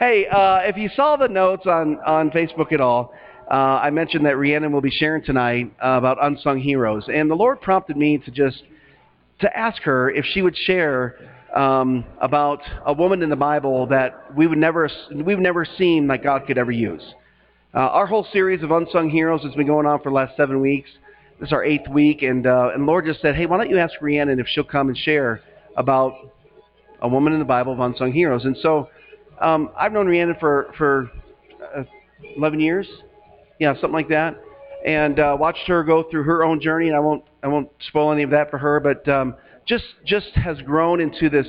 Hey, uh, if you saw the notes on, on Facebook at all, uh, I mentioned that Rhiannon will be sharing tonight uh, about unsung heroes, and the Lord prompted me to just to ask her if she would share um, about a woman in the Bible that we would never we've never seen that God could ever use. Uh, our whole series of unsung heroes has been going on for the last seven weeks. This is our eighth week, and uh, and Lord just said, hey, why don't you ask Rhiannon if she'll come and share about a woman in the Bible of unsung heroes? And so um, I've known Rhiannon for for uh, 11 years, yeah, something like that, and uh, watched her go through her own journey. And I won't I won't spoil any of that for her, but um, just just has grown into this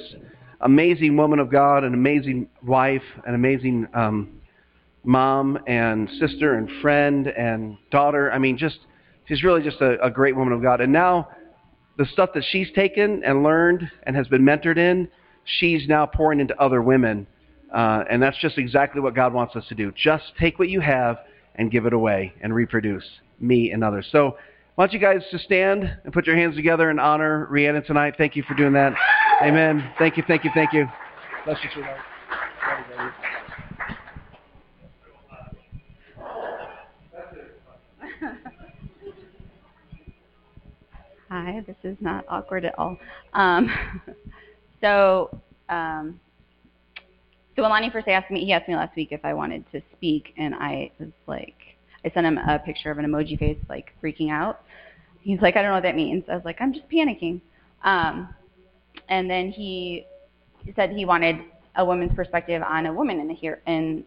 amazing woman of God, an amazing wife, an amazing um, mom and sister and friend and daughter. I mean, just she's really just a, a great woman of God. And now the stuff that she's taken and learned and has been mentored in, she's now pouring into other women. Uh, and that's just exactly what God wants us to do. Just take what you have and give it away and reproduce me and others. So why don't you guys just stand and put your hands together and honor Rhiannon tonight. Thank you for doing that. Amen. Thank you, thank you, thank you. Bless you, sweetheart. Hi, this is not awkward at all. Um, so, um, so when Lonnie first asked me, he asked me last week if I wanted to speak, and I was like, I sent him a picture of an emoji face, like freaking out. He's like, I don't know what that means. I was like, I'm just panicking. Um, and then he said he wanted a woman's perspective on a woman in the here in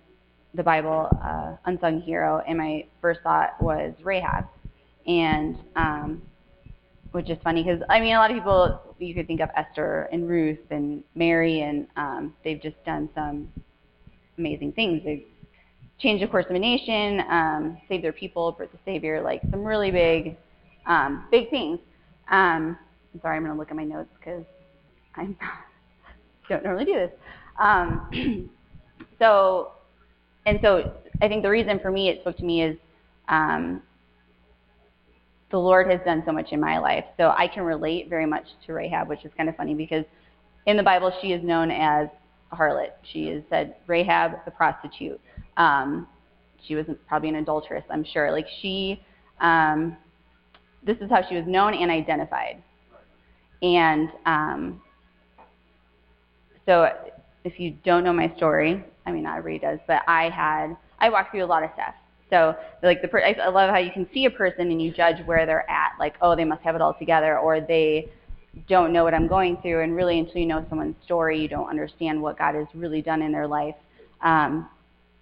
the Bible, uh, unsung hero. And my first thought was Rahab, and um, which is funny because I mean a lot of people you could think of Esther and Ruth and Mary and um, they've just done some amazing things. They've changed the course of a nation, um, saved their people, brought the Savior, like some really big, um, big things. Um, I'm sorry, I'm going to look at my notes because I don't normally do this. Um, so, and so I think the reason for me it spoke to me is um, the Lord has done so much in my life. So I can relate very much to Rahab, which is kind of funny because in the Bible she is known as a harlot. She is said Rahab the prostitute. Um, she was probably an adulteress, I'm sure. Like she, um, this is how she was known and identified. And um, so if you don't know my story, I mean, not everybody does, but I had, I walked through a lot of stuff. So like the per- I love how you can see a person and you judge where they're at, like oh they must have it all together, or they don't know what I'm going through. And really, until you know someone's story, you don't understand what God has really done in their life, um,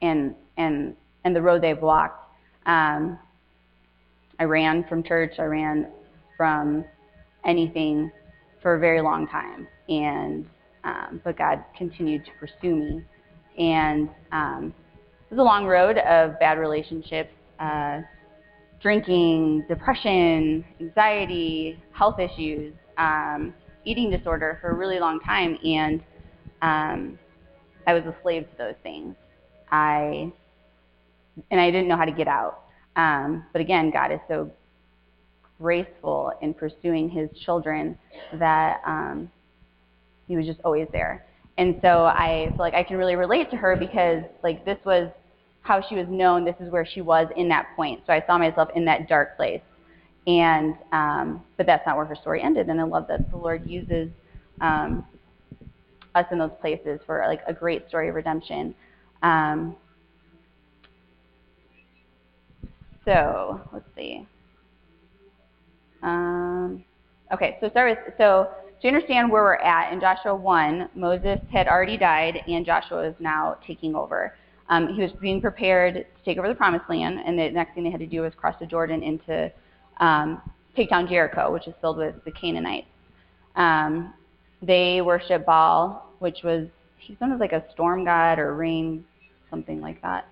and and and the road they've walked. Um, I ran from church. I ran from anything for a very long time, and um, but God continued to pursue me, and um, it was a long road of bad relationships, uh, drinking, depression, anxiety, health issues, um, eating disorder for a really long time, and um, I was a slave to those things. I and I didn't know how to get out. Um, but again, God is so graceful in pursuing His children that um, He was just always there. And so I feel like I can really relate to her because like this was how she was known. This is where she was in that point. So I saw myself in that dark place. And um, but that's not where her story ended. And I love that the Lord uses um, us in those places for like a great story of redemption. Um, so let's see. Um, okay, so start with so to understand where we're at in Joshua 1, Moses had already died, and Joshua is now taking over. Um, he was being prepared to take over the promised land, and the next thing they had to do was cross the Jordan into um, take down Jericho, which is filled with the Canaanites. Um, they worship Baal, which was he's known as like a storm god or rain, something like that,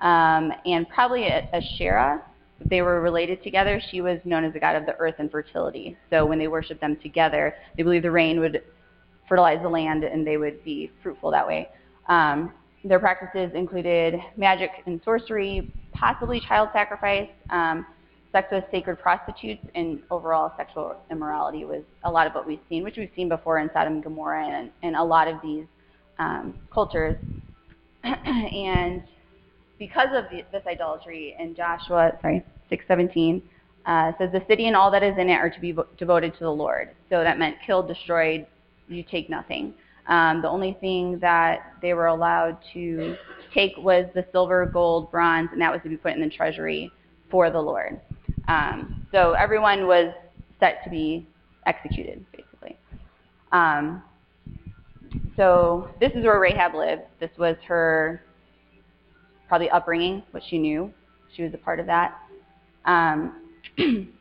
um, and probably Asherah. They were related together. She was known as the god of the earth and fertility. So when they worshiped them together, they believed the rain would fertilize the land and they would be fruitful that way. Um, their practices included magic and sorcery, possibly child sacrifice, um, sex with sacred prostitutes, and overall sexual immorality was a lot of what we've seen, which we've seen before in Sodom and Gomorrah and, and a lot of these um, cultures. and because of the, this idolatry in Joshua, sorry, 6:17 uh, says the city and all that is in it are to be vo- devoted to the Lord. So that meant killed, destroyed, you take nothing. Um, the only thing that they were allowed to take was the silver, gold, bronze, and that was to be put in the treasury for the Lord. Um, so everyone was set to be executed, basically. Um, so this is where Rahab lived. This was her probably upbringing, what she knew. She was a part of that. Um,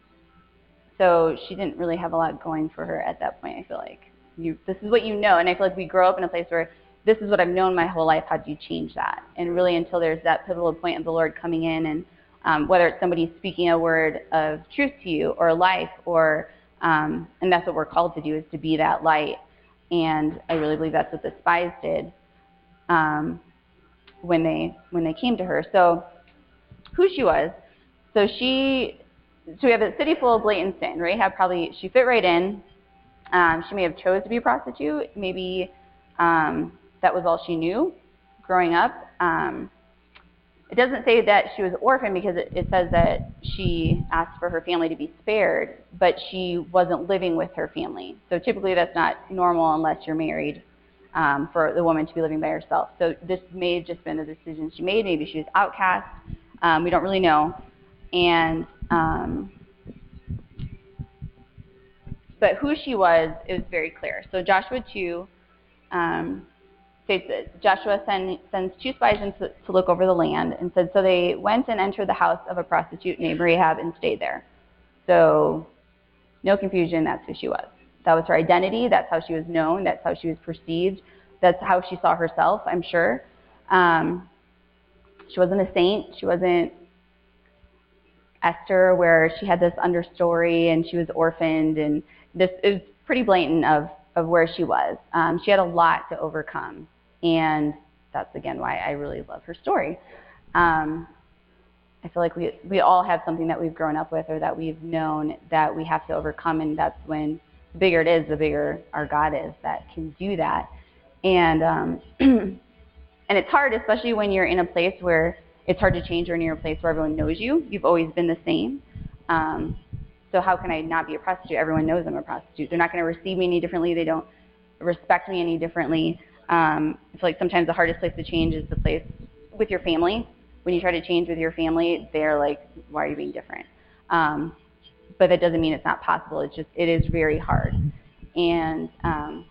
so she didn't really have a lot going for her at that point. I feel like you, this is what you know, and I feel like we grow up in a place where this is what I've known my whole life. How do you change that? And really, until there's that pivotal point of the Lord coming in, and um, whether it's somebody speaking a word of truth to you or life, or um, and that's what we're called to do is to be that light. And I really believe that's what the spies did um, when they when they came to her. So who she was. So she so we have a city full of blatant sin. Rahab probably she fit right in. Um, she may have chose to be a prostitute. Maybe um, that was all she knew growing up. Um, it doesn't say that she was orphaned because it, it says that she asked for her family to be spared, but she wasn't living with her family. So typically that's not normal unless you're married um, for the woman to be living by herself. So this may have just been the decision she made. Maybe she was outcast. Um, we don't really know. And um, but who she was, was very clear. So Joshua 2 um, states that Joshua send, sends two spies to, to look over the land and said, so they went and entered the house of a prostitute named Rahab and stayed there. So no confusion, that's who she was. That was her identity. That's how she was known. That's how she was perceived. That's how she saw herself, I'm sure. Um, she wasn't a saint. She wasn't Esther, where she had this understory and she was orphaned, and this is pretty blatant of of where she was. Um, she had a lot to overcome, and that's again why I really love her story. Um, I feel like we we all have something that we've grown up with or that we've known that we have to overcome, and that's when the bigger it is, the bigger our God is that can do that. And um, and it's hard, especially when you're in a place where it's hard to change or near a place where everyone knows you. You've always been the same. Um, so how can I not be a prostitute? Everyone knows I'm a prostitute. They're not going to receive me any differently. They don't respect me any differently. Um, I feel like sometimes the hardest place to change is the place with your family. When you try to change with your family, they're like, "Why are you being different?" Um, but that doesn't mean it's not possible. It's just it is very hard. And um,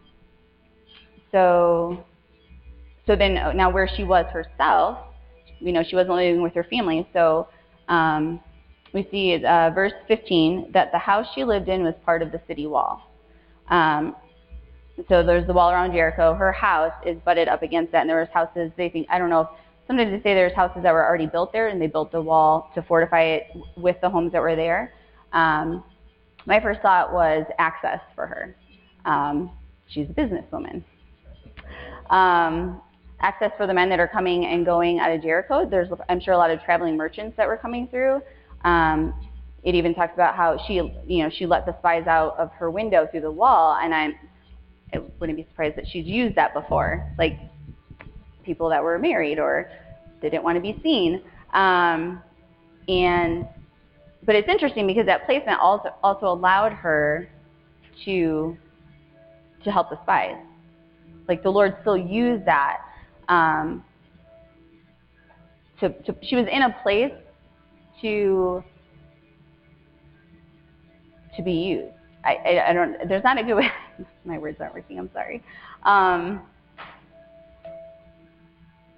so, so then now where she was herself, you know, she wasn't living with her family. So um, we see uh, verse 15 that the house she lived in was part of the city wall. Um, so there's the wall around Jericho. Her house is butted up against that, and there was houses. They think I don't know. Sometimes they say there's houses that were already built there, and they built the wall to fortify it with the homes that were there. Um, my first thought was access for her. Um, she's a businesswoman. Um, access for the men that are coming and going out of Jericho. There's, I'm sure, a lot of traveling merchants that were coming through. Um, it even talks about how she, you know, she let the spies out of her window through the wall, and I'm, I wouldn't be surprised that she's used that before, like people that were married or didn't want to be seen. Um, and, but it's interesting because that placement also also allowed her to to help the spies. Like the Lord still used that um, to, to, she was in a place to to be used. I, I, I don't. There's not a good way. my words aren't working. I'm sorry. Um,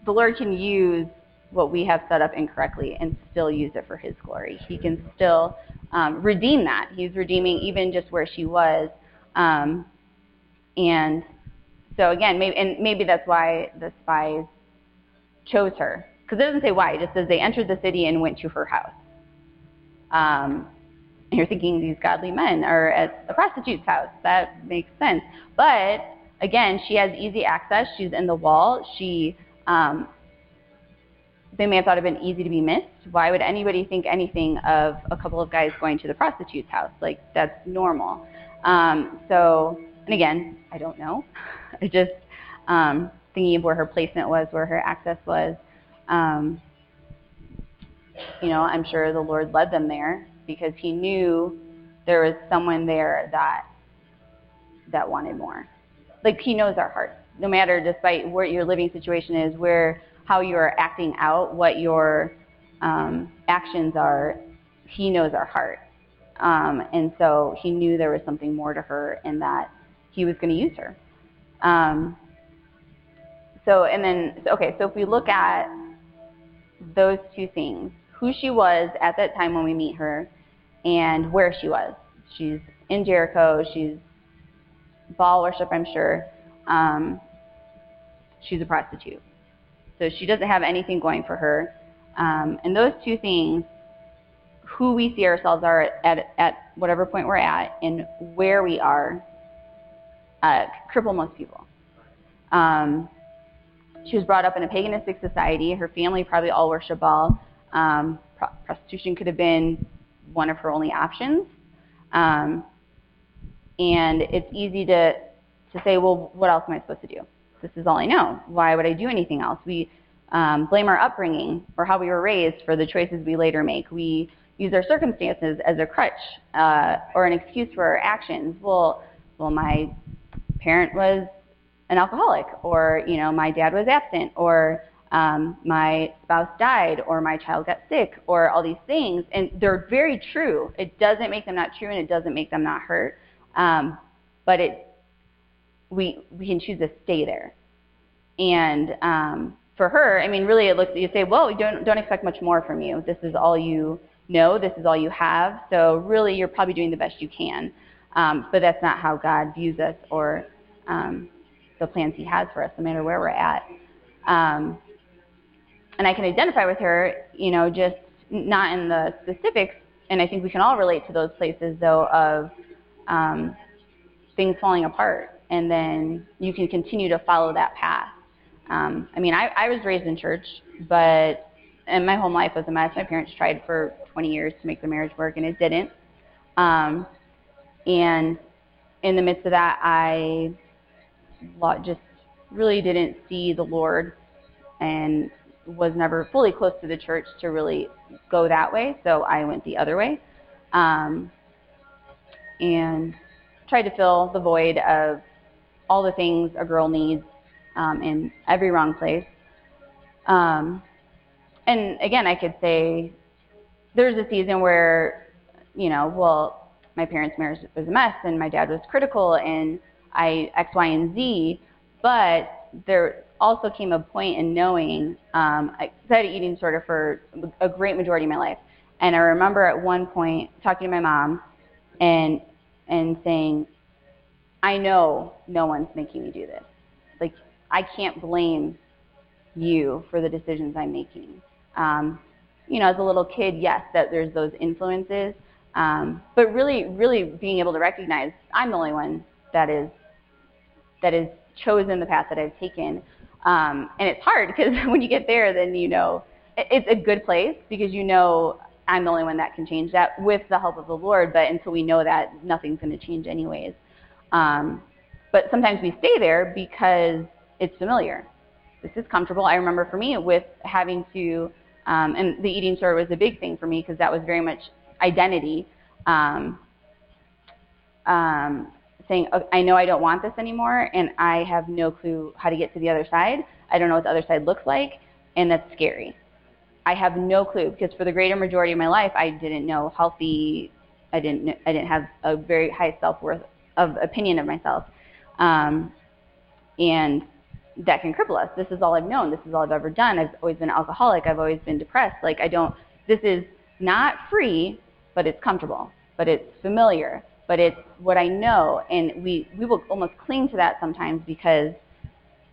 the Lord can use what we have set up incorrectly and still use it for His glory. He can still um, redeem that. He's redeeming even just where she was, um, and so again, maybe, and maybe that's why the spies chose her. Because it doesn't say why. It just says they entered the city and went to her house. Um, and you're thinking these godly men are at a prostitute's house. That makes sense. But again, she has easy access. She's in the wall. She, um, they may have thought it been easy to be missed. Why would anybody think anything of a couple of guys going to the prostitute's house? Like that's normal. Um, so, and again, I don't know. I just, um, thinking of where her placement was, where her access was. Um, you know, I'm sure the Lord led them there because He knew there was someone there that that wanted more. Like He knows our hearts, no matter despite what your living situation is, where how you are acting out, what your um, actions are. He knows our heart, um, and so He knew there was something more to her, and that He was going to use her. Um, so, and then, okay, so if we look at those two things, who she was at that time when we meet her and where she was. She's in Jericho. She's Baal worship, I'm sure. Um, she's a prostitute. So she doesn't have anything going for her. Um, and those two things, who we see ourselves are at, at whatever point we're at and where we are, uh, cripple most people. Um, she was brought up in a paganistic society. Her family probably all worship Baal. Um, pro- prostitution could have been one of her only options. Um, and it's easy to, to say, well, what else am I supposed to do? This is all I know. Why would I do anything else? We um, blame our upbringing or how we were raised for the choices we later make. We use our circumstances as a crutch uh, or an excuse for our actions. Well, well, my parent was an alcoholic, or you know, my dad was absent, or um, my spouse died, or my child got sick, or all these things, and they're very true. It doesn't make them not true, and it doesn't make them not hurt, um, but it we we can choose to stay there. And um, for her, I mean, really, it looks you say, well, we don't don't expect much more from you. This is all you know. This is all you have. So really, you're probably doing the best you can. Um, but that's not how God views us or um, the plans He has for us, no matter where we're at. Um, and I can identify with her, you know, just not in the specifics. And I think we can all relate to those places, though, of um, things falling apart, and then you can continue to follow that path. Um, I mean, I, I was raised in church, but and my home life was a mess. My parents tried for 20 years to make the marriage work, and it didn't. Um, and in the midst of that, I just really didn't see the Lord and was never fully close to the church to really go that way. So I went the other way um, and tried to fill the void of all the things a girl needs um, in every wrong place. Um, and again, I could say there's a season where, you know, well, my parents' marriage was a mess and my dad was critical and I X, Y, and Z. But there also came a point in knowing um, I an eating disorder for a great majority of my life, and I remember at one point talking to my mom and and saying, I know no one's making me do this. Like I can't blame you for the decisions I'm making. Um, you know, as a little kid, yes, that there's those influences, um, but really, really being able to recognize I'm the only one that is that has chosen the path that I've taken. Um, and it's hard because when you get there, then you know it's a good place because you know I'm the only one that can change that with the help of the Lord. But until we know that, nothing's going to change anyways. Um, but sometimes we stay there because it's familiar. This is comfortable. I remember for me with having to, um, and the eating disorder was a big thing for me because that was very much identity. Um, um, saying, I know I don't want this anymore, and I have no clue how to get to the other side. I don't know what the other side looks like, and that's scary. I have no clue because for the greater majority of my life, I didn't know healthy. I didn't. I didn't have a very high self worth of opinion of myself, um, and that can cripple us. This is all I've known. This is all I've ever done. I've always been alcoholic. I've always been depressed. Like I don't. This is not free, but it's comfortable. But it's familiar but it's what I know, and we we will almost cling to that sometimes because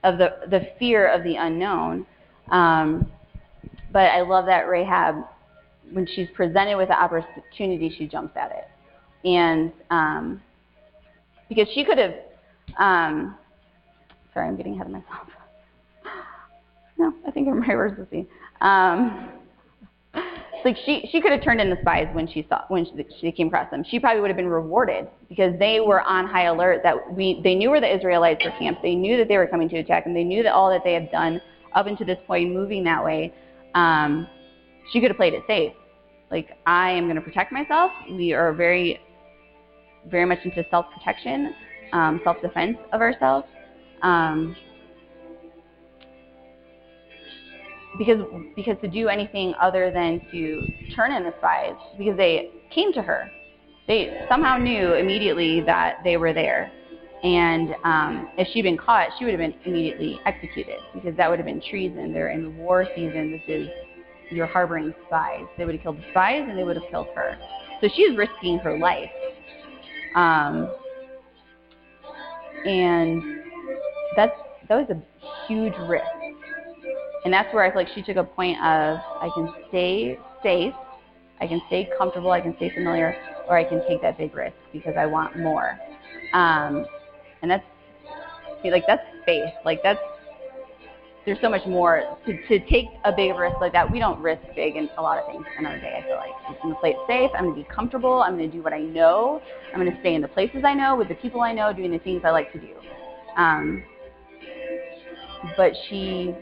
of the the fear of the unknown. Um, but I love that Rahab, when she's presented with the opportunity, she jumps at it, and um, because she could have. Um, sorry, I'm getting ahead of myself. No, I think I'm right where it's. Um, like she she could have turned in the spies when she saw when she, she came across them. She probably would have been rewarded because they were on high alert that we they knew where the Israelites were camped. They knew that they were coming to attack them. They knew that all that they had done up until this point, moving that way. Um, she could have played it safe. Like I am going to protect myself. We are very very much into self protection, um, self defense of ourselves. Um, because because to do anything other than to turn in the spies because they came to her. They somehow knew immediately that they were there. And um, if she'd been caught she would have been immediately executed because that would have been treason. They're in war season. This is you're harboring spies. They would have killed the spies and they would have killed her. So she's risking her life. Um, and that's that was a huge risk and that's where I feel like she took a point of I can stay safe, I can stay comfortable, I can stay familiar, or I can take that big risk because I want more. Um, and that's like that's faith. Like that's there's so much more to, to take a big risk like that. We don't risk big in a lot of things in our day. I feel like I'm going to play it safe. I'm going to be comfortable. I'm going to do what I know. I'm going to stay in the places I know with the people I know, doing the things I like to do. Um, but she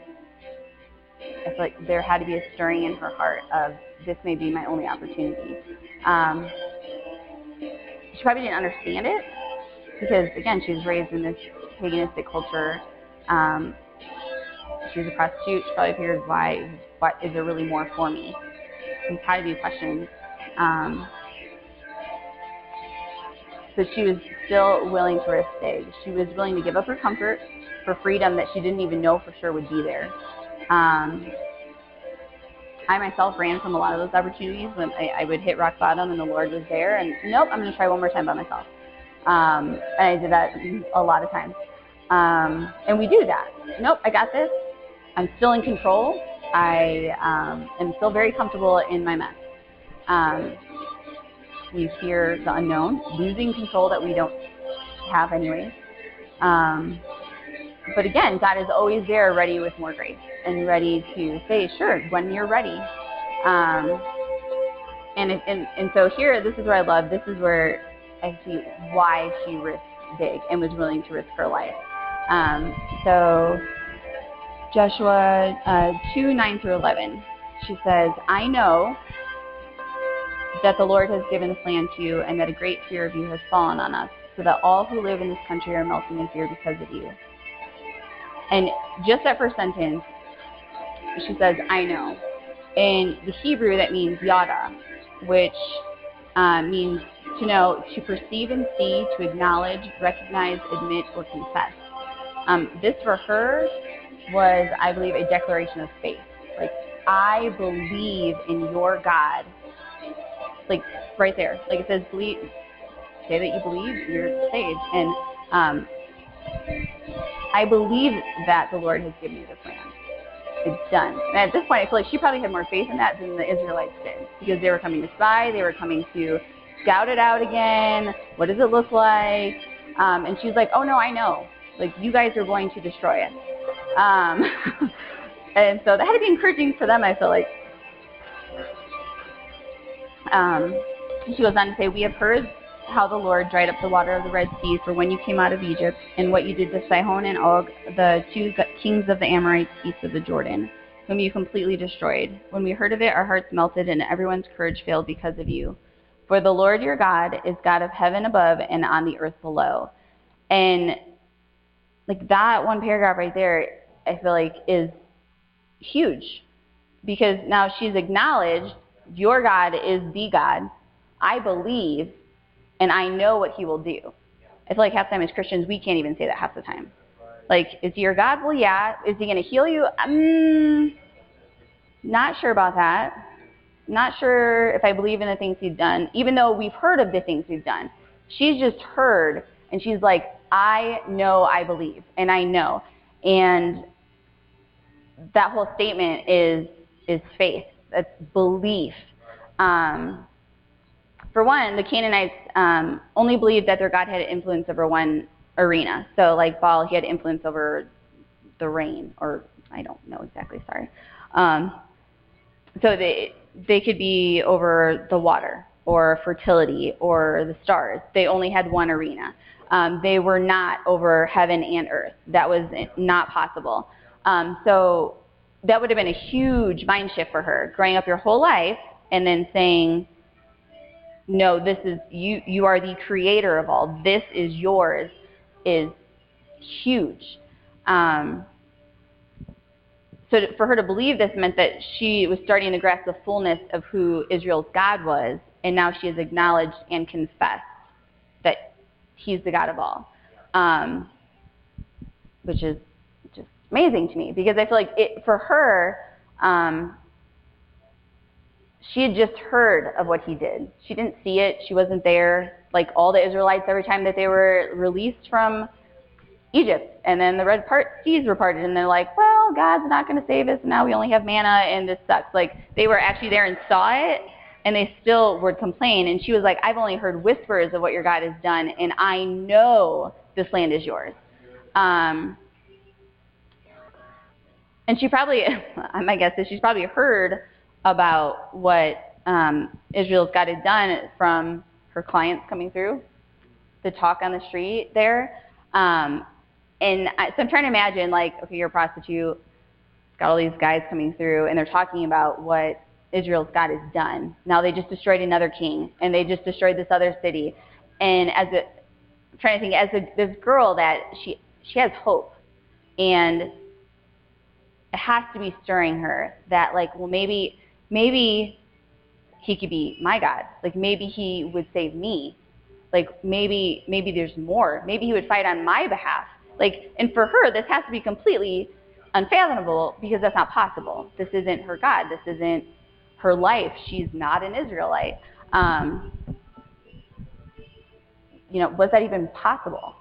I feel like there had to be a stirring in her heart of this may be my only opportunity. Um, she probably didn't understand it because, again, she was raised in this paganistic culture. Um, she was a prostitute. She probably figured, why, why is there really more for me? These had to be questions. Um, but she was still willing to risk big. She was willing to give up her comfort for freedom that she didn't even know for sure would be there. Um, I myself ran from a lot of those opportunities when I, I would hit rock bottom and the Lord was there and nope, I'm going to try one more time by myself. Um, and I did that a lot of times. Um, and we do that. Nope, I got this. I'm still in control. I um, am still very comfortable in my mess. Um, we fear the unknown, losing control that we don't have anyway. Um, but again, God is always there, ready with more grace and ready to say, sure, when you're ready. Um, and, and and so here, this is where I love. This is where I see why she risked big and was willing to risk her life. Um, so Joshua uh, 2 9 through 11, she says, I know that the Lord has given this land to you, and that a great fear of you has fallen on us, so that all who live in this country are melting in fear because of you. And just that first sentence, she says, I know. In the Hebrew, that means yada, which uh, means to know, to perceive and see, to acknowledge, recognize, admit, or confess. Um, this for her was, I believe, a declaration of faith. Like, I believe in your God. Like, right there. Like it says, believe, say that you believe, you're saved. And um, I believe that the Lord has given you this land. It's done. And at this point, I feel like she probably had more faith in that than the Israelites did because they were coming to spy, they were coming to scout it out again. What does it look like? Um, and she's like, oh no, I know. Like you guys are going to destroy it. Um, and so that had to be encouraging for them. I feel like. Um, she goes on to say, we have heard how the Lord dried up the water of the Red Sea for when you came out of Egypt, and what you did to Sihon and Og, the two kings of the Amorites east of the Jordan, whom you completely destroyed. When we heard of it, our hearts melted, and everyone's courage failed because of you. For the Lord your God is God of heaven above and on the earth below. And like that one paragraph right there, I feel like is huge because now she's acknowledged your God is the God. I believe and I know what he will do. I feel like half the time as Christians, we can't even say that half the time. Like, is he your God? Well, yeah. Is he going to heal you? Um, not sure about that. Not sure if I believe in the things he's done, even though we've heard of the things he's done. She's just heard, and she's like, I know I believe, and I know. And that whole statement is is faith. That's belief. Um, for one, the Canaanites um, only believed that their God had influence over one arena. So, like Baal, he had influence over the rain, or I don't know exactly. Sorry. Um, so they they could be over the water or fertility or the stars. They only had one arena. Um, they were not over heaven and earth. That was not possible. Um, so that would have been a huge mind shift for her, growing up your whole life and then saying, no, this is you. You are the creator of all. This is yours. Is huge. Um, so for her to believe this meant that she was starting to grasp the fullness of who Israel's God was, and now she has acknowledged and confessed that He's the God of all, um, which is just amazing to me because I feel like it for her. Um, she had just heard of what he did. She didn't see it. She wasn't there. Like all the Israelites, every time that they were released from Egypt, and then the Red part, Seas were parted, and they're like, well, God's not going to save us. Now we only have manna, and this sucks. Like they were actually there and saw it, and they still would complain. And she was like, I've only heard whispers of what your God has done, and I know this land is yours. Um, and she probably, my guess is she's probably heard about what um, Israel's got had done from her clients coming through, the talk on the street there. Um, and I, so I'm trying to imagine, like, okay, you're a prostitute, got all these guys coming through, and they're talking about what Israel's God has done. Now they just destroyed another king, and they just destroyed this other city. And as a, I'm trying to think, as a, this girl that she she has hope, and it has to be stirring her that like, well, maybe maybe he could be my God. Like maybe he would save me. Like maybe maybe there's more. Maybe he would fight on my behalf. Like, and for her, this has to be completely unfathomable because that's not possible. This isn't her God. This isn't her life. She's not an Israelite. Um, you know, was that even possible?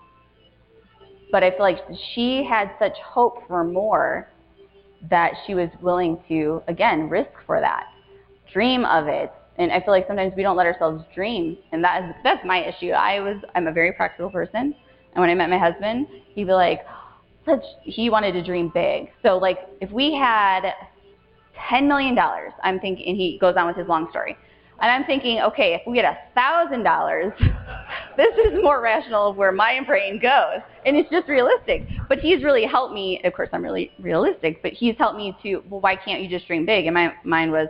But I feel like she had such hope for more that she was willing to, again, risk for that, dream of it. And I feel like sometimes we don't let ourselves dream, and that is that's my issue. I was I'm a very practical person, and when I met my husband, he'd be like, let's, he wanted to dream big. So like if we had $10 million, I'm thinking, and he goes on with his long story. And I'm thinking, okay, if we had $1,000, this is more rational of where my brain goes. And it's just realistic. But he's really helped me. Of course, I'm really realistic, but he's helped me to, well, why can't you just dream big? And my mind was,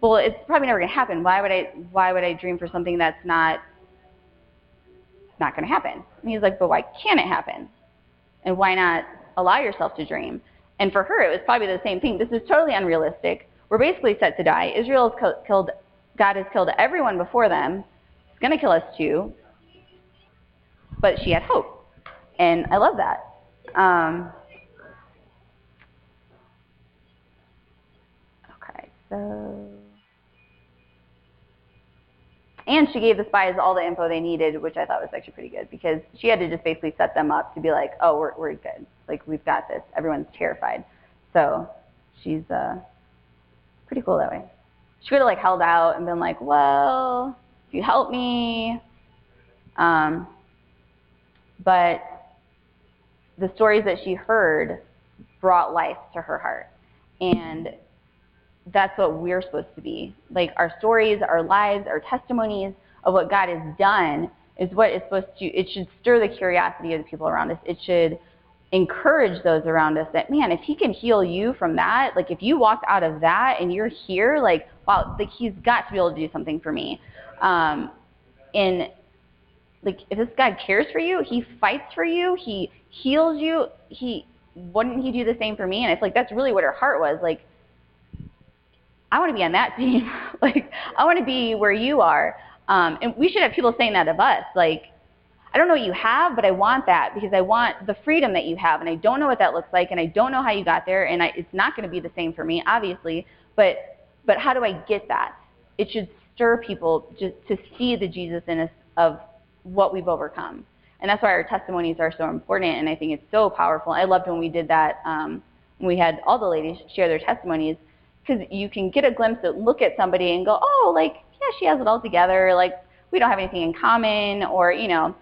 well, it's probably never going to happen. Why would I, why would I dream for something that's not not going to happen. And he's like, but why can't it happen? And why not allow yourself to dream? And for her, it was probably the same thing. This is totally unrealistic. We're basically set to die. Israel has killed, God has killed everyone before them. He's going to kill us too. But she had hope. And I love that. Um, okay, so. And she gave the spies all the info they needed, which I thought was actually pretty good because she had to just basically set them up to be like, oh, we're, we're good. Like, we've got this. Everyone's terrified. So she's uh, pretty cool that way. She could have like held out and been like, well, if you help me. Um, but the stories that she heard brought life to her heart. And that's what we're supposed to be. Like our stories, our lives, our testimonies of what God has done is what is supposed to, it should stir the curiosity of the people around us. It should encourage those around us that, man, if he can heal you from that, like if you walked out of that and you're here, like, wow, like he's got to be able to do something for me. Um, and like if this God cares for you, he fights for you, he heals you, he wouldn't he do the same for me? And it's like that's really what her heart was. Like I want to be on that team. like, I want to be where you are. Um, and we should have people saying that of us. Like, I don't know what you have, but I want that because I want the freedom that you have, and I don't know what that looks like, and I don't know how you got there, and I, it's not going to be the same for me, obviously. But but how do I get that? It should stir people just to see the Jesus in us of what we've overcome, and that's why our testimonies are so important. And I think it's so powerful. I loved when we did that. Um, when we had all the ladies share their testimonies because you can get a glimpse at look at somebody and go, oh, like yeah, she has it all together. Like we don't have anything in common, or you know,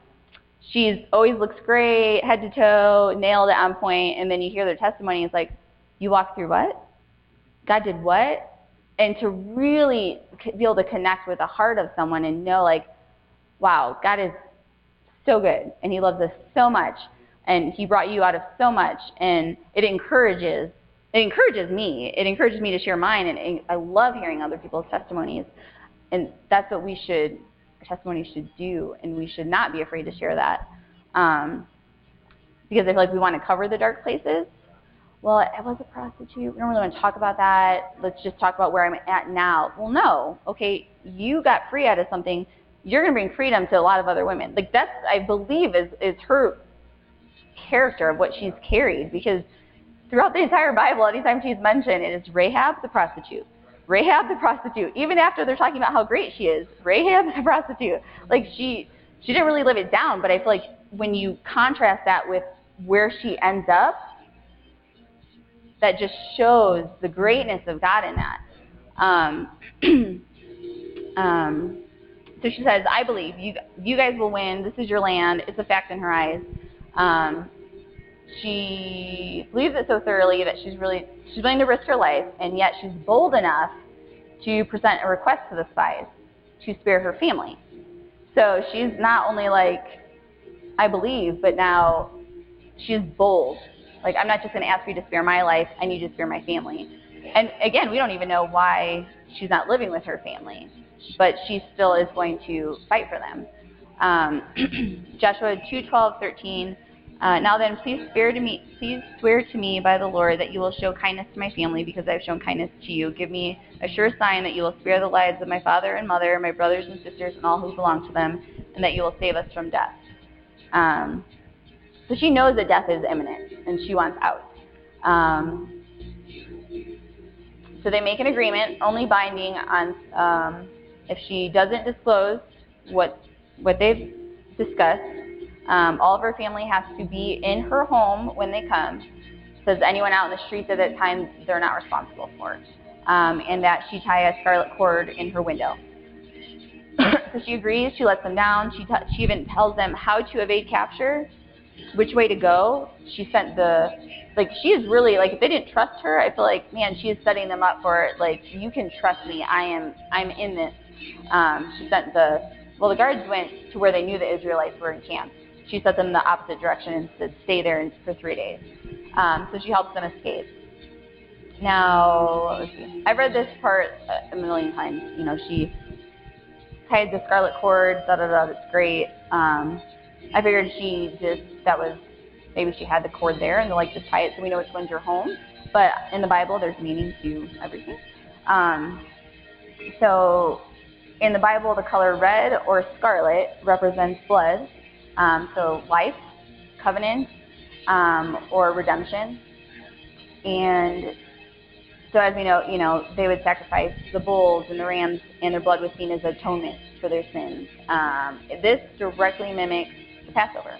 she's always looks great, head to toe, nailed it on point. And then you hear their testimony. It's like, you walked through what? God did what? and to really be able to connect with the heart of someone and know like, wow, God is so good and he loves us so much and he brought you out of so much and it encourages it encourages me it encourages me to share mine and i love hearing other people's testimonies and that's what we should testimonies should do and we should not be afraid to share that um, because i feel like we want to cover the dark places. Well i was a prostitute. We don't really want to talk about that. Let's just talk about where i'm at now. Well no. Okay you got free out of something. You're going to bring freedom to a lot of other women. Like that's, I believe, is is her character of what she's carried because throughout the entire Bible, anytime she's mentioned, it is Rahab the prostitute. Rahab the prostitute. Even after they're talking about how great she is, Rahab the prostitute. Like she she didn't really live it down, but I feel like when you contrast that with where she ends up, that just shows the greatness of God in that. Um, um, so she says, I believe you, you guys will win. This is your land. It's a fact in her eyes. Um, she believes it so thoroughly that she's really she's willing to risk her life, and yet she's bold enough to present a request to the spies to spare her family. So she's not only like, I believe, but now she's bold. Like, I'm not just going to ask you to spare my life, I need you to spare my family. And again, we don't even know why she's not living with her family but she still is going to fight for them. Um, Joshua 2, 12, 13. Uh, now then, please swear to me. Please swear to me by the Lord that you will show kindness to my family, because I have shown kindness to you. Give me a sure sign that you will spare the lives of my father and mother, my brothers and sisters, and all who belong to them, and that you will save us from death. Um, so she knows that death is imminent, and she wants out. Um, so they make an agreement, only binding on um, if she doesn't disclose what what they've discussed, um, all of her family has to be in her home when they come. Says anyone out in the streets at that time, they're not responsible for. Um, and that she tie a scarlet cord in her window. so she agrees. She lets them down. She, t- she even tells them how to evade capture, which way to go. She sent the like she is really like if they didn't trust her, I feel like man, she is setting them up for it. Like you can trust me. I am I'm in this um, she sent the, well, the guards went to where they knew the Israelites were encamped. She sent them in the opposite direction and said, stay there for three days. Um, so she helps them escape. Now, I've read this part a million times. You know, she tied the scarlet cord, da da da, that's great. Um, I figured she just, that was, maybe she had the cord there and they like just tie it so we know which one's your home. But in the Bible, there's meaning to everything. Um, so in the Bible, the color red or scarlet represents blood, um, so life, covenant, um, or redemption. And so as we know, you know, they would sacrifice the bulls and the rams, and their blood was seen as atonement for their sins. Um, this directly mimics the Passover.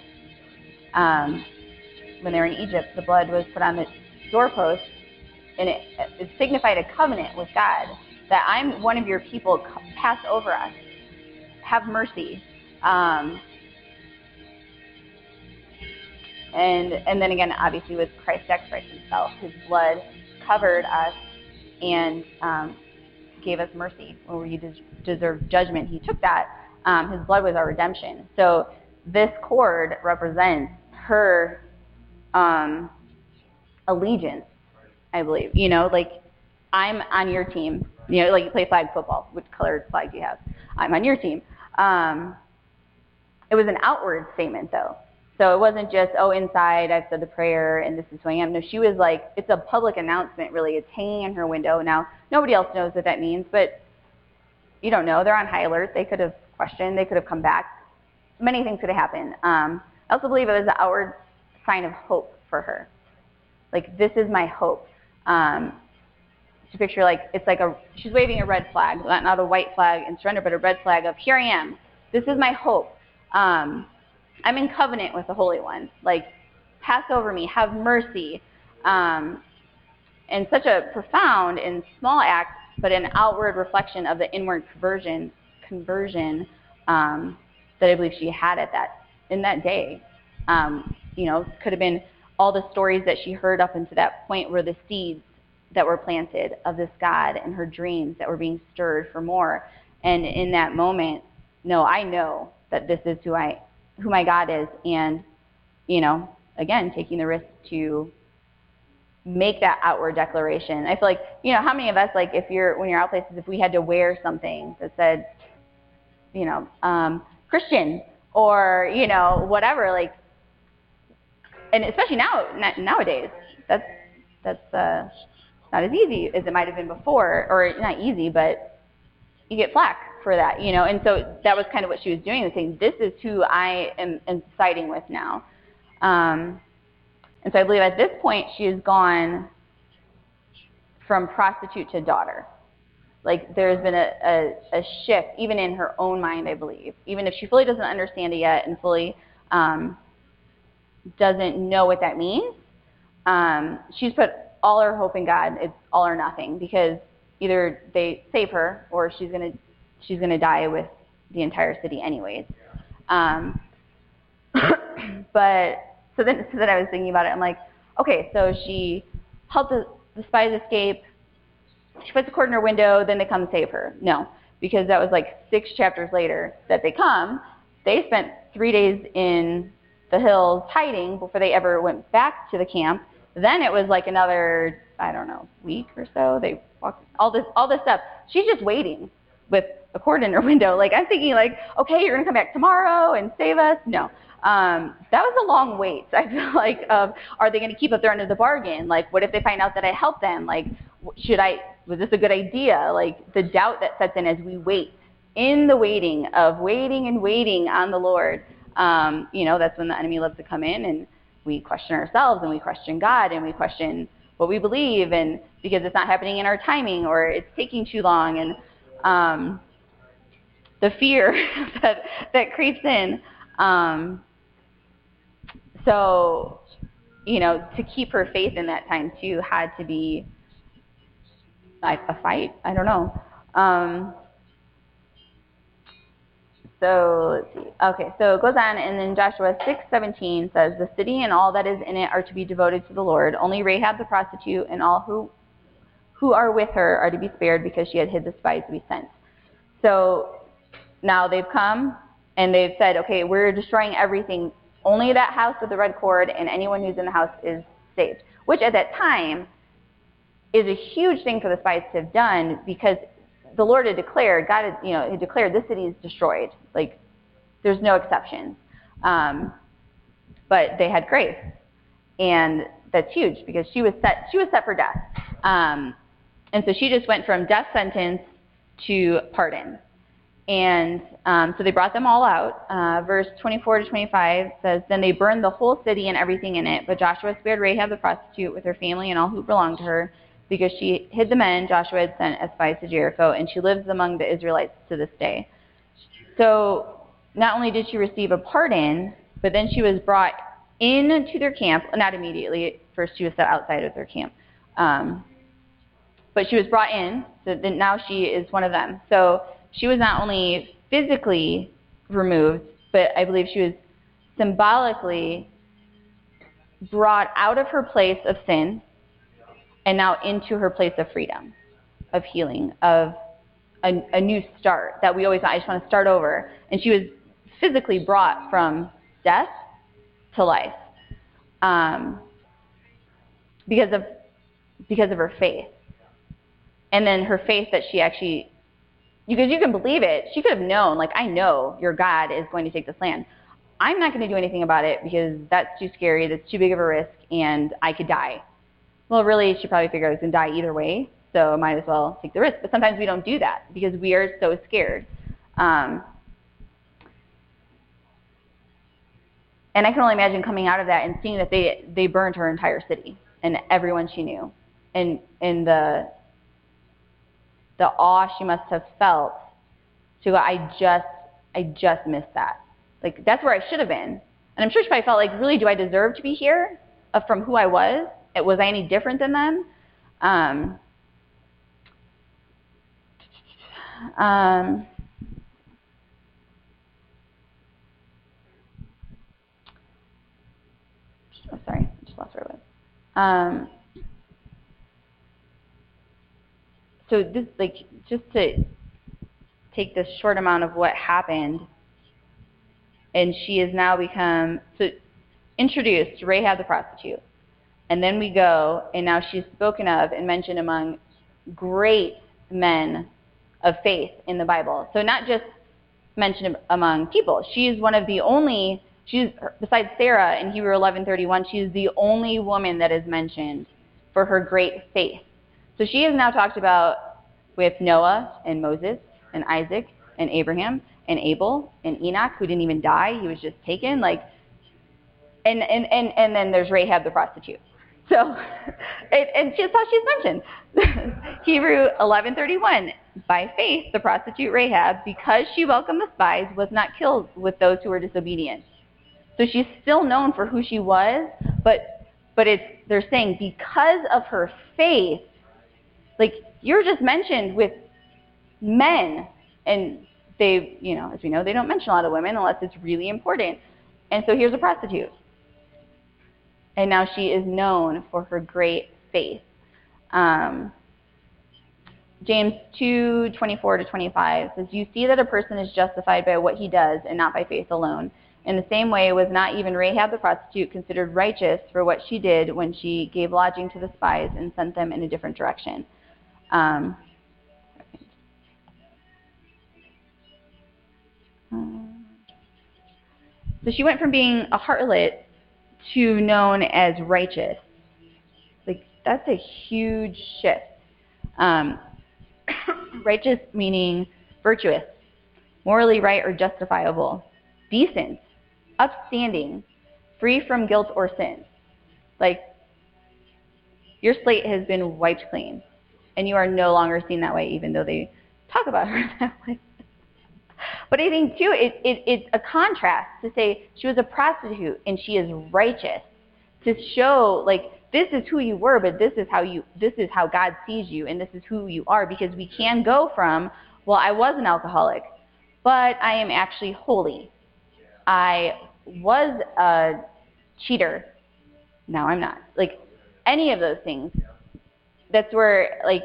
Um, when they were in Egypt, the blood was put on the doorpost, and it, it signified a covenant with God that I'm one of your people, pass over us. Have mercy. Um, and and then again, obviously, with Christ sacrifice Himself, His blood covered us and um, gave us mercy when we deserved judgment. He took that. Um, his blood was our redemption. So this cord represents her um, allegiance, I believe. You know, like I'm on your team. You know, like you play flag football. Which colored flag do you have? I'm on your team. Um, it was an outward statement, though. So it wasn't just, oh, inside I've said the prayer and this is who I am. No, she was like, it's a public announcement, really. It's hanging in her window. Now, nobody else knows what that means, but you don't know. They're on high alert. They could have questioned. They could have come back. Many things could have happened. Um, I also believe it was an outward sign of hope for her. Like, this is my hope. Um, to picture like it's like a she's waving a red flag, not, not a white flag in surrender, but a red flag of here I am. This is my hope. Um, I'm in covenant with the Holy One. Like, pass over me, have mercy. Um, and such a profound and small act, but an outward reflection of the inward conversion conversion um, that I believe she had at that in that day. Um, you know, could have been all the stories that she heard up until that point were the seeds that were planted of this God and her dreams that were being stirred for more. And in that moment, no, I know that this is who I who my God is and you know, again, taking the risk to make that outward declaration. I feel like, you know, how many of us like if you're when you're out places if we had to wear something that said, you know, um, Christian or, you know, whatever, like and especially now nowadays, that's that's uh, not as easy as it might have been before, or not easy, but you get flack for that, you know. And so that was kind of what she was doing, saying, "This is who I am, am siding with now." Um, and so I believe at this point she has gone from prostitute to daughter. Like there's been a, a, a shift, even in her own mind, I believe, even if she fully doesn't understand it yet and fully um, doesn't know what that means. Um, she's put all her hope in God. It's all or nothing because either they save her or she's gonna she's gonna die with the entire city anyways. Um, but so then so then I was thinking about it. I'm like, okay, so she helped the, the spies escape. She puts a cord in her window. Then they come save her. No, because that was like six chapters later that they come. They spent three days in the hills hiding before they ever went back to the camp. Then it was like another, I don't know, week or so. They walked all this all this stuff. She's just waiting with a cord in her window. Like I'm thinking like, okay, you're gonna come back tomorrow and save us. No. Um, that was a long wait. I feel like of are they going to keep up their end of the bargain? Like, what if they find out that I helped them? Like, should I? Was this a good idea? Like the doubt that sets in as we wait, in the waiting of waiting and waiting on the Lord um, you know, that's when the enemy loves to come in and we question ourselves and we question God and we question what we believe and because it's not happening in our timing or it's taking too long and um, the fear that that creeps in. Um, so, you know, to keep her faith in that time too had to be like a fight. I don't know. Um, so let's see. Okay, so it goes on, and then Joshua 6:17 says, "The city and all that is in it are to be devoted to the Lord. Only Rahab the prostitute and all who who are with her are to be spared because she had hid the spies we sent." So now they've come and they've said, "Okay, we're destroying everything. Only that house with the red cord and anyone who's in the house is saved." Which at that time is a huge thing for the spies to have done because the Lord had declared, God had, you know, had declared this city is destroyed. Like, there's no exceptions. Um, but they had grace, and that's huge because she was set. She was set for death, um, and so she just went from death sentence to pardon. And um, so they brought them all out. Uh, verse 24 to 25 says, Then they burned the whole city and everything in it. But Joshua spared Rahab the prostitute with her family and all who belonged to her because she hid the men Joshua had sent as spies to Jericho, and she lives among the Israelites to this day. So not only did she receive a pardon, but then she was brought into their camp, not immediately. First, she was set outside of their camp. Um, but she was brought in, so now she is one of them. So she was not only physically removed, but I believe she was symbolically brought out of her place of sin and now into her place of freedom, of healing, of a, a new start that we always, I just want to start over. And she was physically brought from death to life um, because of because of her faith, and then her faith that she actually because you can believe it. She could have known, like I know your God is going to take this land. I'm not going to do anything about it because that's too scary. That's too big of a risk, and I could die. Well, really, she probably figured I was going to die either way, so I might as well take the risk. But sometimes we don't do that because we are so scared. Um, and I can only imagine coming out of that and seeing that they they burned her entire city and everyone she knew, and and the the awe she must have felt to go, I just I just missed that. Like that's where I should have been. And I'm sure she probably felt like, really, do I deserve to be here uh, from who I was? was I any different than them? Um, um, oh, sorry, I just lost where I was. Um, so this like just to take this short amount of what happened, and she has now become so introduced Rahab the prostitute, and then we go, and now she's spoken of and mentioned among great men of faith in the Bible. So not just mentioned among people. She's one of the only she's besides Sarah in Hebrew 11:31, she's the only woman that is mentioned for her great faith. So she has now talked about with Noah and Moses and Isaac and Abraham and Abel and Enoch who didn't even die, he was just taken like and and and, and then there's Rahab the prostitute. So, and just how she's mentioned. Hebrew 11:31. By faith, the prostitute Rahab, because she welcomed the spies, was not killed with those who were disobedient. So she's still known for who she was, but but it's they're saying because of her faith, like you're just mentioned with men, and they, you know, as we know, they don't mention a lot of women unless it's really important. And so here's a prostitute and now she is known for her great faith. Um, James 2, 24 to 25 says, You see that a person is justified by what he does and not by faith alone. In the same way, was not even Rahab the prostitute considered righteous for what she did when she gave lodging to the spies and sent them in a different direction? Um, so she went from being a harlot to known as righteous. Like that's a huge shift. Um, righteous meaning virtuous, morally right or justifiable, decent, upstanding, free from guilt or sin. Like your slate has been wiped clean, and you are no longer seen that way, even though they talk about her that way. But I think too, it, it, it's a contrast to say she was a prostitute and she is righteous. To show like this is who you were, but this is how you this is how God sees you and this is who you are because we can go from, well, I was an alcoholic, but I am actually holy. I was a cheater. Now I'm not. Like any of those things. That's where like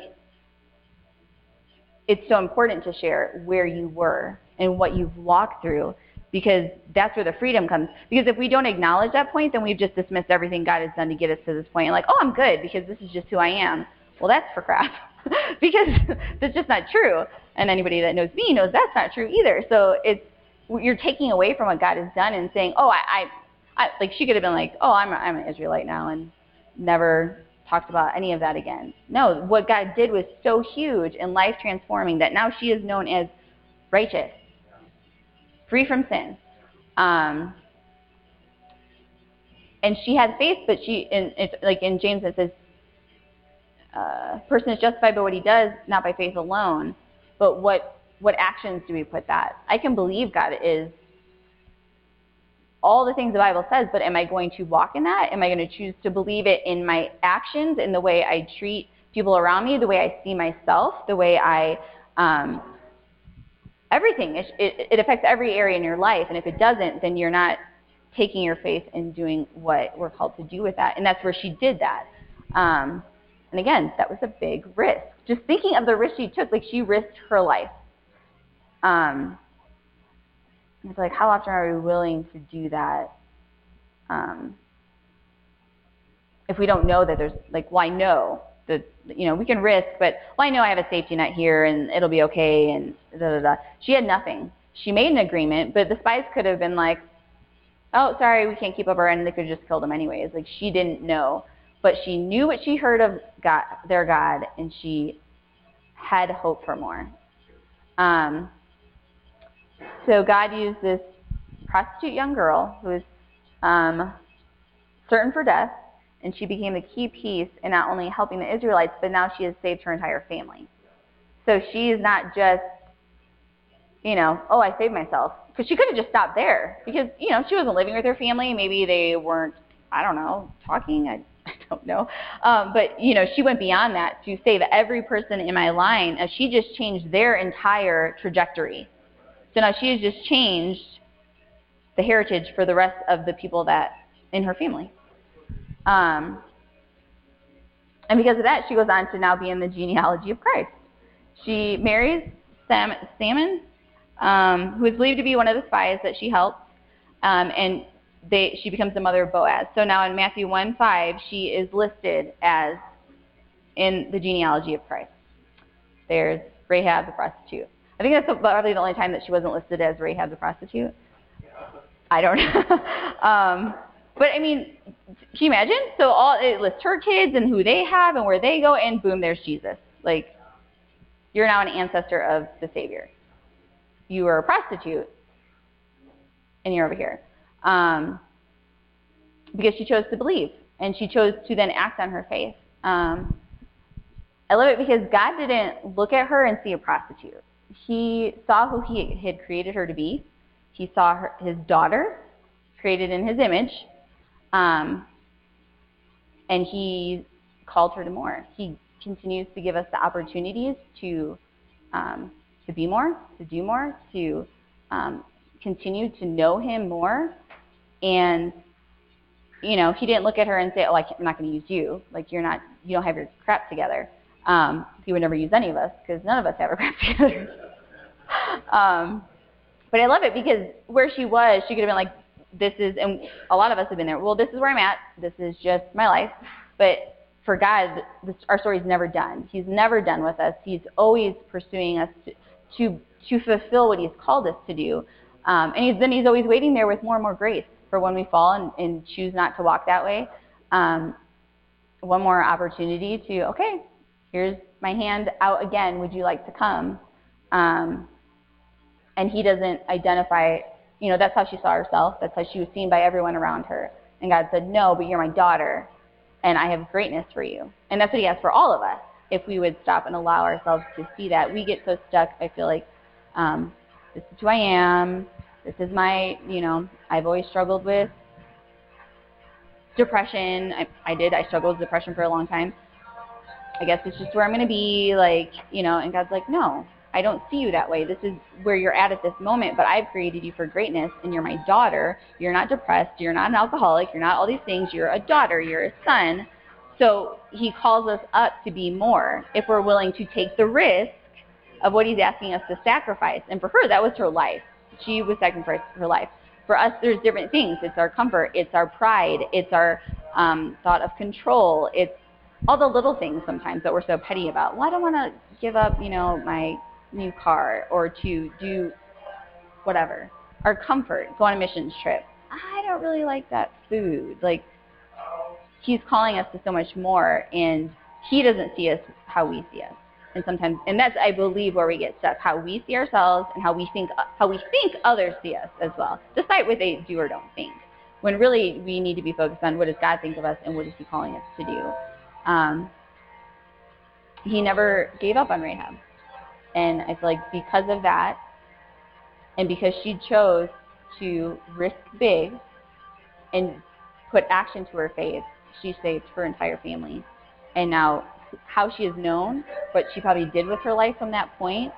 it's so important to share where you were and what you've walked through because that's where the freedom comes. Because if we don't acknowledge that point, then we've just dismissed everything God has done to get us to this point. Like, oh, I'm good because this is just who I am. Well, that's for crap because that's just not true. And anybody that knows me knows that's not true either. So it's you're taking away from what God has done and saying, oh, I, I, I like she could have been like, oh, I'm a, I'm an Israelite now and never talked about any of that again. No, what God did was so huge and life transforming that now she is known as righteous free from sin. Um, and she had faith, but she, in, it's like in James it says, uh, person is justified by what he does, not by faith alone. But what what actions do we put that? I can believe God is all the things the Bible says, but am I going to walk in that? Am I going to choose to believe it in my actions, in the way I treat people around me, the way I see myself, the way I um, everything. It, it, it affects every area in your life, and if it doesn't, then you're not taking your faith and doing what we're called to do with that. And that's where she did that. Um, and again, that was a big risk. Just thinking of the risk she took, like she risked her life. Um, it's like, how often are we willing to do that? Um, if we don't know that there's like, why no? the you know we can risk, but well I know I have a safety net here and it'll be okay and da da da. She had nothing. She made an agreement, but the spies could have been like, oh sorry we can't keep up our end. They could have just killed him anyways. Like she didn't know, but she knew what she heard of God, their God, and she had hope for more. Um, so God used this prostitute young girl who was um, certain for death and she became the key piece in not only helping the Israelites, but now she has saved her entire family. So she is not just, you know, oh, I saved myself. Because she could have just stopped there. Because, you know, she wasn't living with her family. Maybe they weren't, I don't know, talking. I, I don't know. Um, but, you know, she went beyond that to save every person in my line. She just changed their entire trajectory. So now she has just changed the heritage for the rest of the people that in her family. Um, and because of that, she goes on to now be in the genealogy of Christ. she marries Sam, Salmon, um, who is believed to be one of the spies that she helped, um, and they, she becomes the mother of Boaz. So now in Matthew 1:5, she is listed as in the genealogy of Christ. There's Rahab the prostitute. I think that's probably the only time that she wasn't listed as Rahab the prostitute. I don't know. um, but I mean, can you imagine? So all it lists her kids and who they have and where they go, and boom, there's Jesus. Like, you're now an ancestor of the Savior. You are a prostitute, and you're over here. Um, because she chose to believe, and she chose to then act on her faith. Um, I love it because God didn't look at her and see a prostitute. He saw who He had created her to be. He saw her, His daughter, created in His image, um, and He called her to more. He continues to give us the opportunities to um, to be more, to do more, to um, continue to know Him more, and you know, he didn't look at her and say, "Oh, I'm not going to use you. Like you're not, you don't have your crap together." Um, he would never use any of us because none of us have our crap together. Um, but I love it because where she was, she could have been like, "This is," and a lot of us have been there. Well, this is where I'm at. This is just my life. But for God, this, our story's never done. He's never done with us. He's always pursuing us to to, to fulfill what He's called us to do. Um, and he's, then He's always waiting there with more and more grace for when we fall and, and choose not to walk that way. Um, one more opportunity to, okay, here's my hand out again. Would you like to come? Um, and he doesn't identify, you know, that's how she saw herself. That's how she was seen by everyone around her. And God said, no, but you're my daughter, and I have greatness for you. And that's what he has for all of us. If we would stop and allow ourselves to see that, we get so stuck. I feel like um, this is who I am. This is my, you know, I've always struggled with depression. I, I did. I struggled with depression for a long time. I guess it's just where I'm going to be, like, you know, and God's like, no, I don't see you that way. This is where you're at at this moment, but I've created you for greatness, and you're my daughter. You're not depressed. You're not an alcoholic. You're not all these things. You're a daughter. You're a son. So he calls us up to be more if we're willing to take the risk of what he's asking us to sacrifice. And for her, that was her life. She was sacrificing her life. For us, there's different things. It's our comfort. It's our pride. It's our um, thought of control. It's all the little things sometimes that we're so petty about. Well, I don't want to give up, you know, my new car or to do whatever. Our comfort, go on a missions trip. I don't really like that food. Like, he's calling us to so much more, and he doesn't see us how we see us and sometimes and that's I believe where we get stuck how we see ourselves and how we think how we think others see us as well despite what they do or don't think when really we need to be focused on what does God think of us and what is he calling us to do um, he never gave up on Rahab and I feel like because of that and because she chose to risk big and put action to her faith she saved her entire family and now how she is known, what she probably did with her life from that point,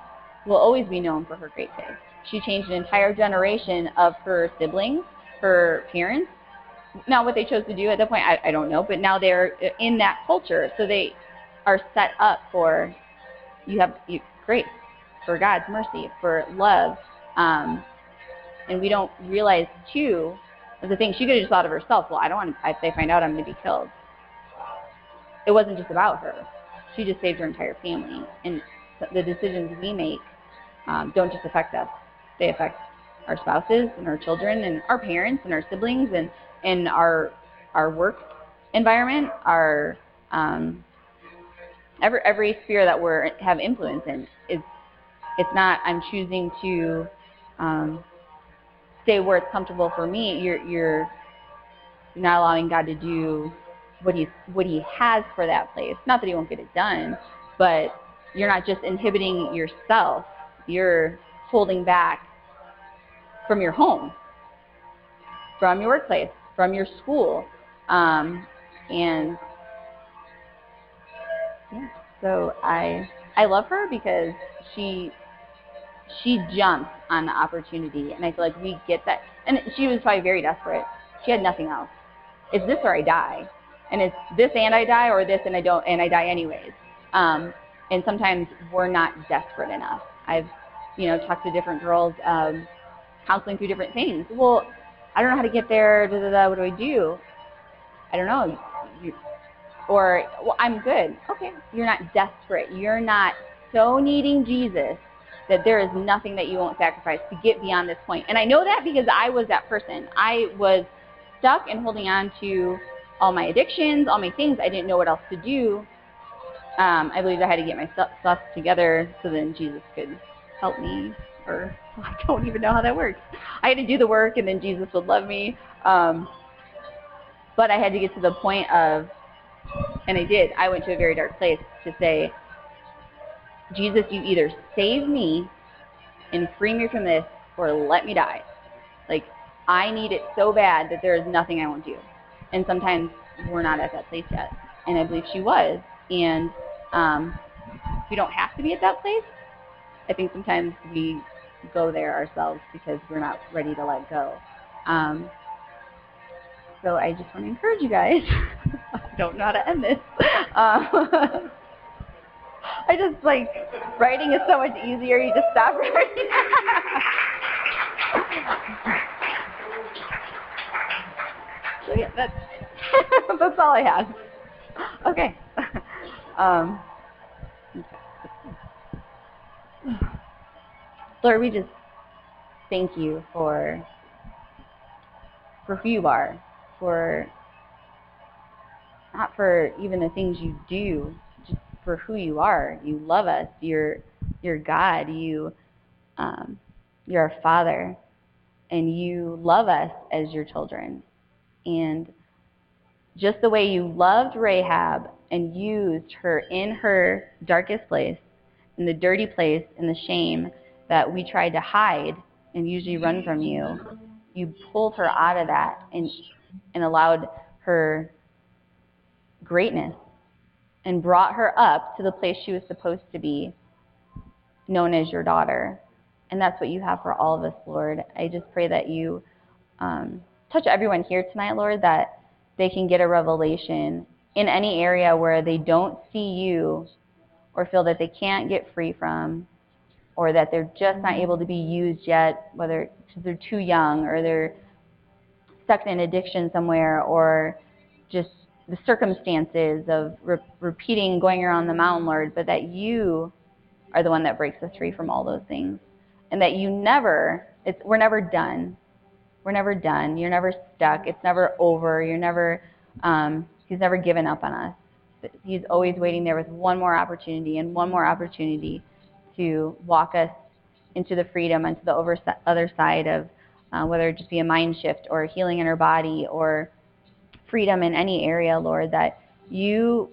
will always be known for her great faith. She changed an entire generation of her siblings, her parents. Now, what they chose to do at that point, I, I don't know, but now they're in that culture, so they are set up for you have you, grace, for God's mercy, for love, um, and we don't realize too. The thing she could have just thought of herself. Well, I don't want. If they find out, I'm going to be killed it wasn't just about her. She just saved her entire family. And the decisions we make um, don't just affect us; they affect our spouses and our children and our parents and our siblings and and our our work environment, our um, every every sphere that we have influence in is it's not I'm choosing to um, stay where it's comfortable for me. You're you're not allowing God to do what he what he has for that place. Not that he won't get it done, but you're not just inhibiting yourself. You're holding back from your home, from your workplace, from your school, um, and yeah. So I I love her because she she jumps on the opportunity, and I feel like we get that. And she was probably very desperate. She had nothing else. It's this or I die and it's this and I die or this and I don't and I die anyways. Um, and sometimes we're not desperate enough. I've, you know, talked to different girls, um, counseling through different things. Well, I don't know how to get there. Da, da, da, what do I do? I don't know. You, or, well, I'm good. Okay, you're not desperate. You're not so needing Jesus that there is nothing that you won't sacrifice to get beyond this point. And I know that because I was that person. I was stuck and holding on to all my addictions, all my things. I didn't know what else to do. Um, I believe I had to get my stuff together so then Jesus could help me. Or I don't even know how that works. I had to do the work and then Jesus would love me. Um, but I had to get to the point of, and I did. I went to a very dark place to say, Jesus, you either save me and free me from this or let me die. Like, I need it so bad that there is nothing I won't do. And sometimes we're not at that place yet. And I believe she was. And um, we don't have to be at that place. I think sometimes we go there ourselves because we're not ready to let go. Um, so I just want to encourage you guys. Don't know how to end this. Uh, I just like writing is so much easier. You just stop writing. so yeah, that's that's all I have. Okay. Um, Lord, we just thank you for for who you are, for not for even the things you do, just for who you are. You love us. You're you're God. You um, you're our Father, and you love us as your children. And just the way you loved Rahab and used her in her darkest place, in the dirty place, in the shame that we tried to hide and usually run from you, you pulled her out of that and and allowed her greatness and brought her up to the place she was supposed to be, known as your daughter. And that's what you have for all of us, Lord. I just pray that you um, touch everyone here tonight, Lord, that they can get a revelation in any area where they don't see you or feel that they can't get free from or that they're just not able to be used yet, whether because they're too young or they're stuck in addiction somewhere or just the circumstances of re- repeating going around the mountain, Lord, but that you are the one that breaks us free from all those things. And that you never, it's, we're never done. We're never done. You're never stuck. It's never over. You're never, um, he's never given up on us. He's always waiting there with one more opportunity and one more opportunity to walk us into the freedom and to the over, other side of uh, whether it just be a mind shift or healing in our body or freedom in any area, Lord, that you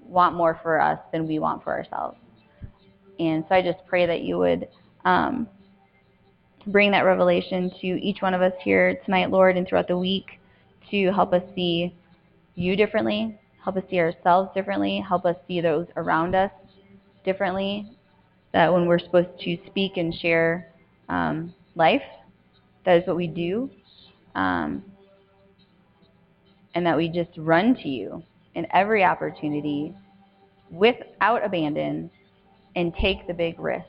want more for us than we want for ourselves. And so I just pray that you would um, bring that revelation to each one of us here tonight, Lord, and throughout the week to help us see you differently, help us see ourselves differently, help us see those around us differently. That when we're supposed to speak and share um, life, that is what we do. Um, and that we just run to you in every opportunity without abandon and take the big risks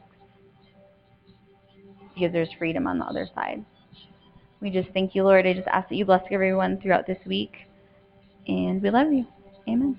because there's freedom on the other side. We just thank you, Lord. I just ask that you bless everyone throughout this week. And we love you. Amen.